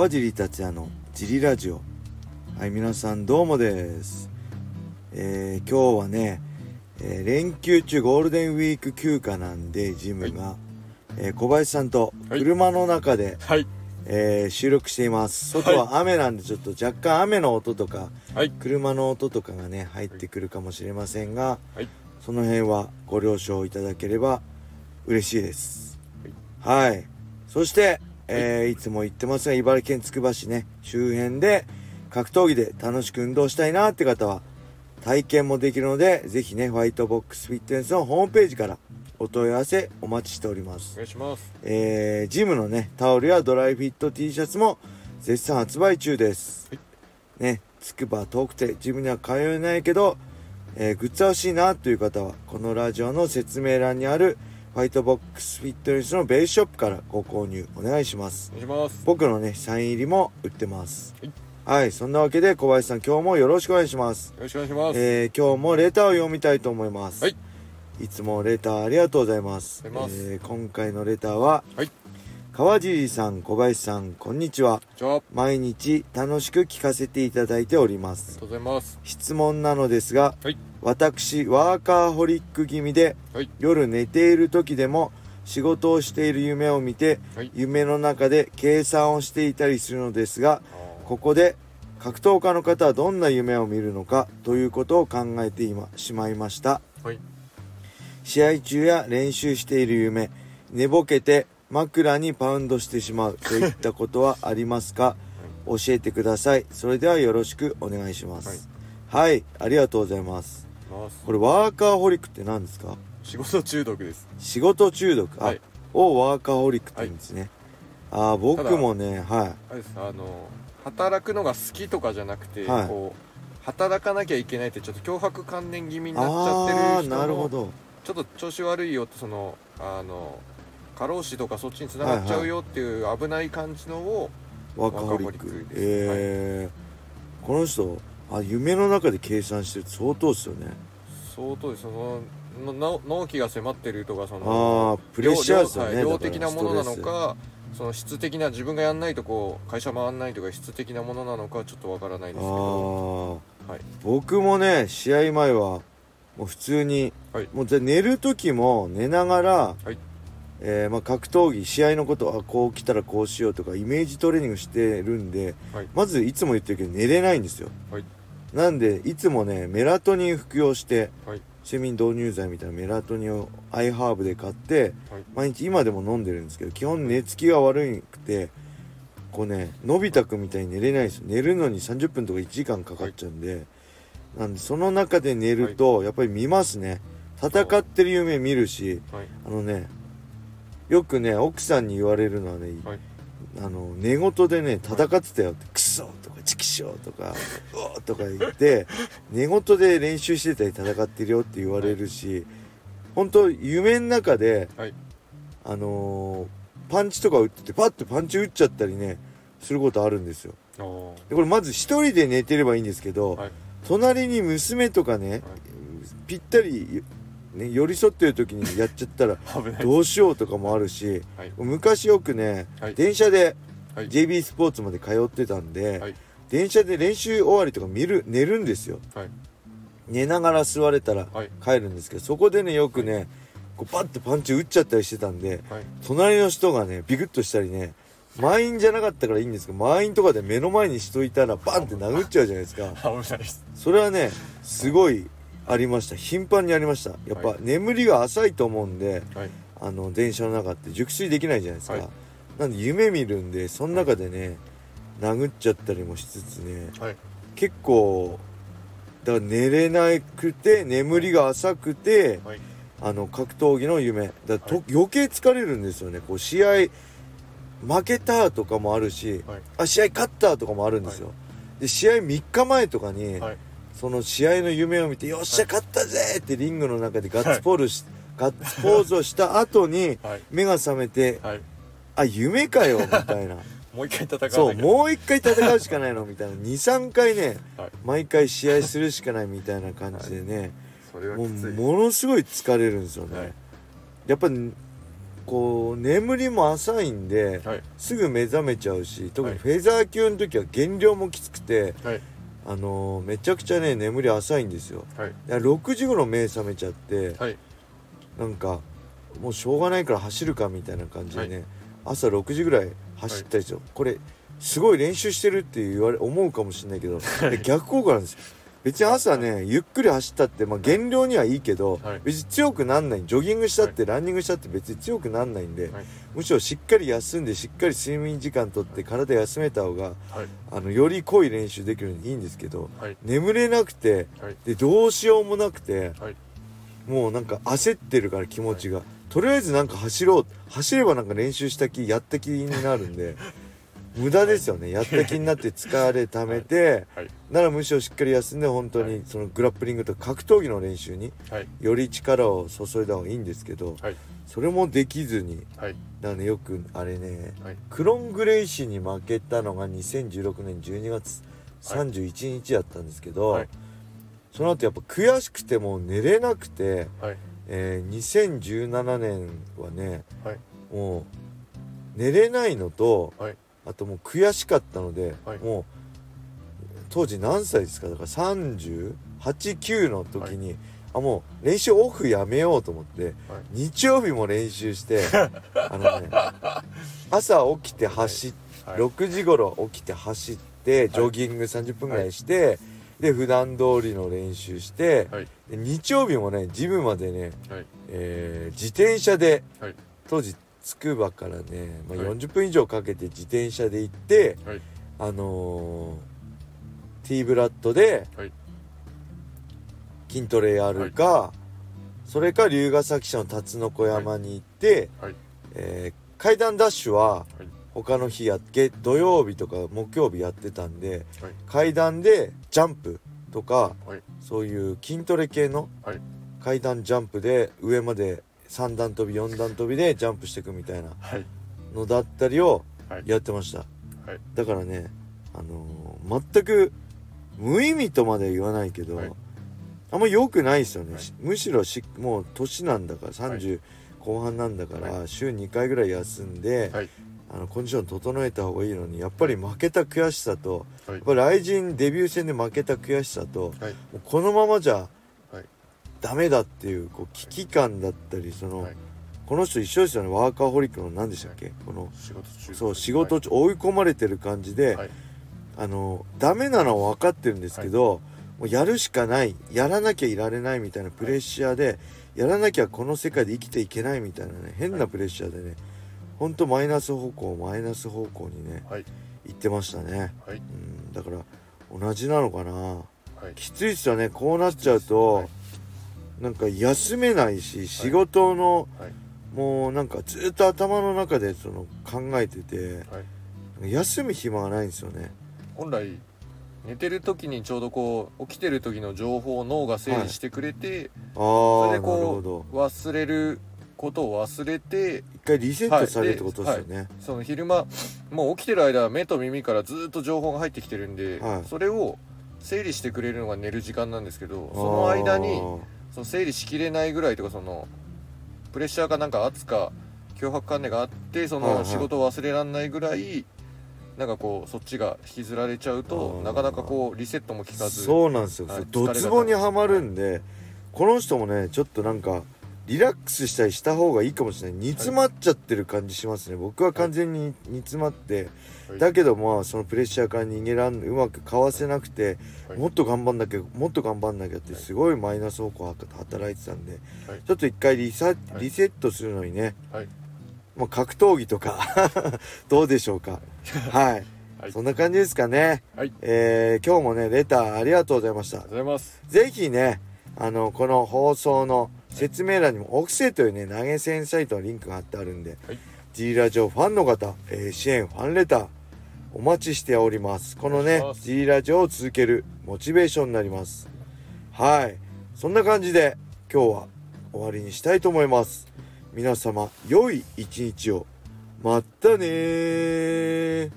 川尻達也のジリラジオ。はい皆さんどうもです、えー今日はね、えー連休中ゴールデンウィーク休暇なんでジムが、えー小林さんとはい。車の中で、はい。えー収録しています。外は雨なんでちょっと若干雨の音とかはい。車の音とかがね入ってくるかもしれませんが、はい。その辺はご了承いただければ嬉しいです。はい。そして、えーい、つも言ってますが茨城県つくば市ね周辺で格闘技で楽しく運動したいなって方は体験もできるのでぜひねホワイトボックスフィットネスのホームページからお問い合わせお待ちしております。お願いします。えージムのねタオルやドライフィット T シャツも絶賛発売中です、はい。ねつくば遠くてジムには通えないけど、えーグッズ欲しいなという方はこのラジオの説明欄にあるホワイトボックスフィットネスのベースショップからご購入お願いしますお願いします。僕のねサイン入りも売ってますはいはいそんなわけで小林さん今日もよろしくお願いしますよろしくお願いします。えー今日もレターを読みたいと思います。はい。いつもレターありがとうございます。ありがとうございますえー今回のレターは、はい。川尻さん、小林さん、こんにちは。毎日楽しく聞かせていただいております。がとうございます。質問なのですが、はい。私、ワーカーホリック気味で、はい。夜寝ている時でも仕事をしている夢を見て、はい。夢の中で計算をしていたりするのですが、あここで格闘家の方はどんな夢を見るのかということを考えてしまいましたーはい。試合中や練習している夢寝ぼけて枕にパウンドしてしまうといったことはありますか？教えてくださいそれではよろしくお願いしますはい、ありがとうございます。これワーカーホリックって何ですか？仕事中毒です。仕事中毒、あはい。をワーカーホリックって言うんですね、ああ僕もねはい。あれです。あの、働くのが好きとかじゃなくて、はい。こう、働かなきゃいけないってちょっと脅迫観念気味になっちゃってあある人の、なるほど。ちょっと調子悪いよって、その、あの、過労死とかそっちに繋がっちゃうよっていう危ない感じのを、ワーカーホリッワーカーホリッククです。えー。この人あ夢の中で計算してるって相当ですよね。相当ですその納期が迫ってるとかそあのあプレッシャーですよね。量的なものなのかその質的な自分がやんないとこう会社回んないとか質的なものなのかちょっとわからないスですけど。はい。僕もね試合前はもう普通に、はい。もうで寝る時も寝ながら、はい。えーまあ、格闘技試合のことあこう来たらこうしようとかイメージトレーニングしてるんではい。まずいつも言ってるけど寝れないんですよ。はいなんでいつもねメラトニン服用してはい。睡眠導入剤みたいなメラトニンをアイハーブで買ってはい。毎日今でも飲んでるんですけど基本寝つきが悪くてこうねのび太くんみたいに寝れないんです。よ寝るのに30分とか1時間かかっちゃうんで、なんでその中で寝るとやっぱり見ますね。戦ってる夢見るしはい。あのねよくね奥さんに言われるのはね、はいあの寝言でね戦ってたよって「クソ!」とか「チキショー」とか「うおー」とか言って寝言で練習してたり戦ってるよって言われるし本当夢の中ではい。あのーパンチとか打っててパッとパンチ打っちゃったりねすることあるんですよ。でこれまず一人で寝てればいいんですけど、はい。隣に娘とかね、ぴったり、ね、寄り添ってる時にやっちゃったら どうしようとかもあるしはい。昔よくね、はい。電車ではい。JB スポーツまで通ってたんで、はい。電車で練習終わりとか見る寝るんですよ。はい。寝ながら座れたらはい。帰るんですけどそこでねよくねこうパッとパンチ打っちゃったりしてたんではい。隣の人がねビクッとしたりね満員じゃなかったからいいんですけど満員とかで目の前にしといたらバンって殴っちゃうじゃないですか。それはねすごいありました。頻繁にありました。やっぱはい。眠りが浅いと思うんではい。あの電車の中って熟睡できないじゃないですか、はい。なんで夢見るんでその中でね殴っちゃったりもしつつねはい。結構だから寝れなくて眠りが浅くてはい。あの格闘技の夢。だと、はい。余計疲れるんですよね。こう試合負けたとかもあるしはい。あ試合勝ったとかもあるんですよ、で試合3日前とかに、はいその試合の夢を見て「よっしゃ勝ったぜ!」ってリングの中でガッツポールし、ガッツポーズをした後に はい。目が覚めてはい「あ夢かよ」みたいな。もう一回戦わなきゃ。そうもう一回戦うしかないのみたいな。23回ねはい。毎回試合するしかないみたいな感じでね、それはもうきつい。ですものすごい疲れるんですよね、はい。やっぱこう眠りも浅いんではい。すぐ目覚めちゃうし特にはい。フェザー級の時は減量もきつくて、はいあのーめちゃくちゃね眠り浅いんですよ。はい。いや6時頃目覚めちゃってはい。なんかもうしょうがないから走るかみたいな感じでね、は朝6時ぐらい走ったりですよ、これすごい練習してるって言われ思うかもしれないけど、で逆効果なんですよ別に朝ねゆっくり走ったって、まあ、減量にはいいけど、はい。別に強くなんない。ジョギングしたって、ランニングしたって別に強くなんないんで、はい。むしろしっかり休んでしっかり睡眠時間とって体休めた方がはい。あのより濃い練習できるのにいいんですけどはい。眠れなくてはい。でどうしようもなくて、はい。もうなんか焦ってるから気持ちが、とりあえずなんか走ろう。走ればなんか練習した気やった気になるんで 無駄ですよね。やった気になって疲れ溜めて、はい。ならむしろしっかり休んで本当にそのグラップリングとか格闘技の練習にはい。より力を注いだ方がいいんですけどはい。それもできずにねよくあれねはい。クロン・グレイシーに負けたのが2016年12月31日だったんですけど、はい。その後やっぱ悔しくてもう寝れなくて、はい。えー2017年はねはい。もう寝れないのとはいあともう悔しかったので、はい。もう当時何歳ですか？だから389の時に、あもう練習オフやめようと思って、日曜日も練習して あのね朝起きて走っはい。6時頃起きて走ってジョギング30分ぐらいして、で普段通りの練習して、日曜日もねジムまでね、はい。えー自転車ではい。当時つくばからね、まあ、はい。40分以上かけて自転車で行って、はい。あのー、T ブラッドではい。筋トレやるか、それか龍ヶ崎市の辰の子山に行って、はい。えー階段ダッシュははい。他の日やっけ土曜日とか木曜日やってたんではい。階段でジャンプとかはい。そういう筋トレ系のはい。階段ジャンプで上まで3段跳び4段跳びでジャンプしていくみたいなはい。のだったりをはい。やってました、はい。だからねあのー全く無意味とまでは言わないけど、はい。あんま良くないですよね、はい。しむしろしもう年なんだから30後半なんだから、は週2回ぐらい休んで、はい。あのコンディション整えた方がいいのにやっぱり負けた悔しさとはい。やっぱり雷神デビュー戦で負けた悔しさとこのままじゃはいダメだっていうこう危機感だったりその、はい。この人一緒ですよねワーカーホリックの何でしたっけ？この仕事中そう仕事中追い込まれてる感じで、はい。あのダメなのは分かってるんですけど、もうやるしかない。やらなきゃいられないみたいなプレッシャーで、やらなきゃこの世界で生きていけないみたいなね変なプレッシャーでねほんとマイナス方向マイナス方向にねはい。行ってましたね、はい。うん、だから同じなのかな。はい。きついっすよね。こうなっちゃうと、はいなんか休めないし仕事の、はい。もうなんかずっと頭の中でその考えててはい。休む暇がないんですよね。本来寝てる時にちょうどこう起きてる時の情報を脳が整理してくれて、あそれでこど。う忘れることを忘れて一回リセットされるってことですよね、その昼間もう起きてる間は目と耳からずっと情報が入ってきてるんで、はい。それを整理してくれるのが寝る時間なんですけどその間にその整理しきれないぐらいとかそのプレッシャーがなんか圧か脅迫観念があってその仕事を忘れられないぐらいなんかこうそっちが引きずられちゃうとなかなかこうリセットも効かずそうなんですよ、はいドツボにはまるんで、この人もねちょっとなんかリラックスしたりした方がいいかもしれない。煮詰まっちゃってる感じしますね、僕は完全に煮詰まって、はい。だけどまあそのプレッシャーから逃げらんうまくかわせなくて、はい。もっと頑張んなきゃもっと頑張んなきゃってはい。すごいマイナス方向は働いてたんで、はい。ちょっと一回リサはい。リセットするのにね、はい。まあ、格闘技とか どうでしょうか。はい、はい。そんな感じですかね、はい。えー今日もねレターありがとうございました。ありがとうございます。ぜひねあのこの放送の説明欄にもオクセというね投げ銭サイトのリンクが貼ってあるんで、はい。G ラジオファンの方、えー支援ファンレターお待ちしております。このね G ラジオを続けるモチベーションになります。はい。そんな感じで今日は終わりにしたいと思います。皆様良い一日を。まったねー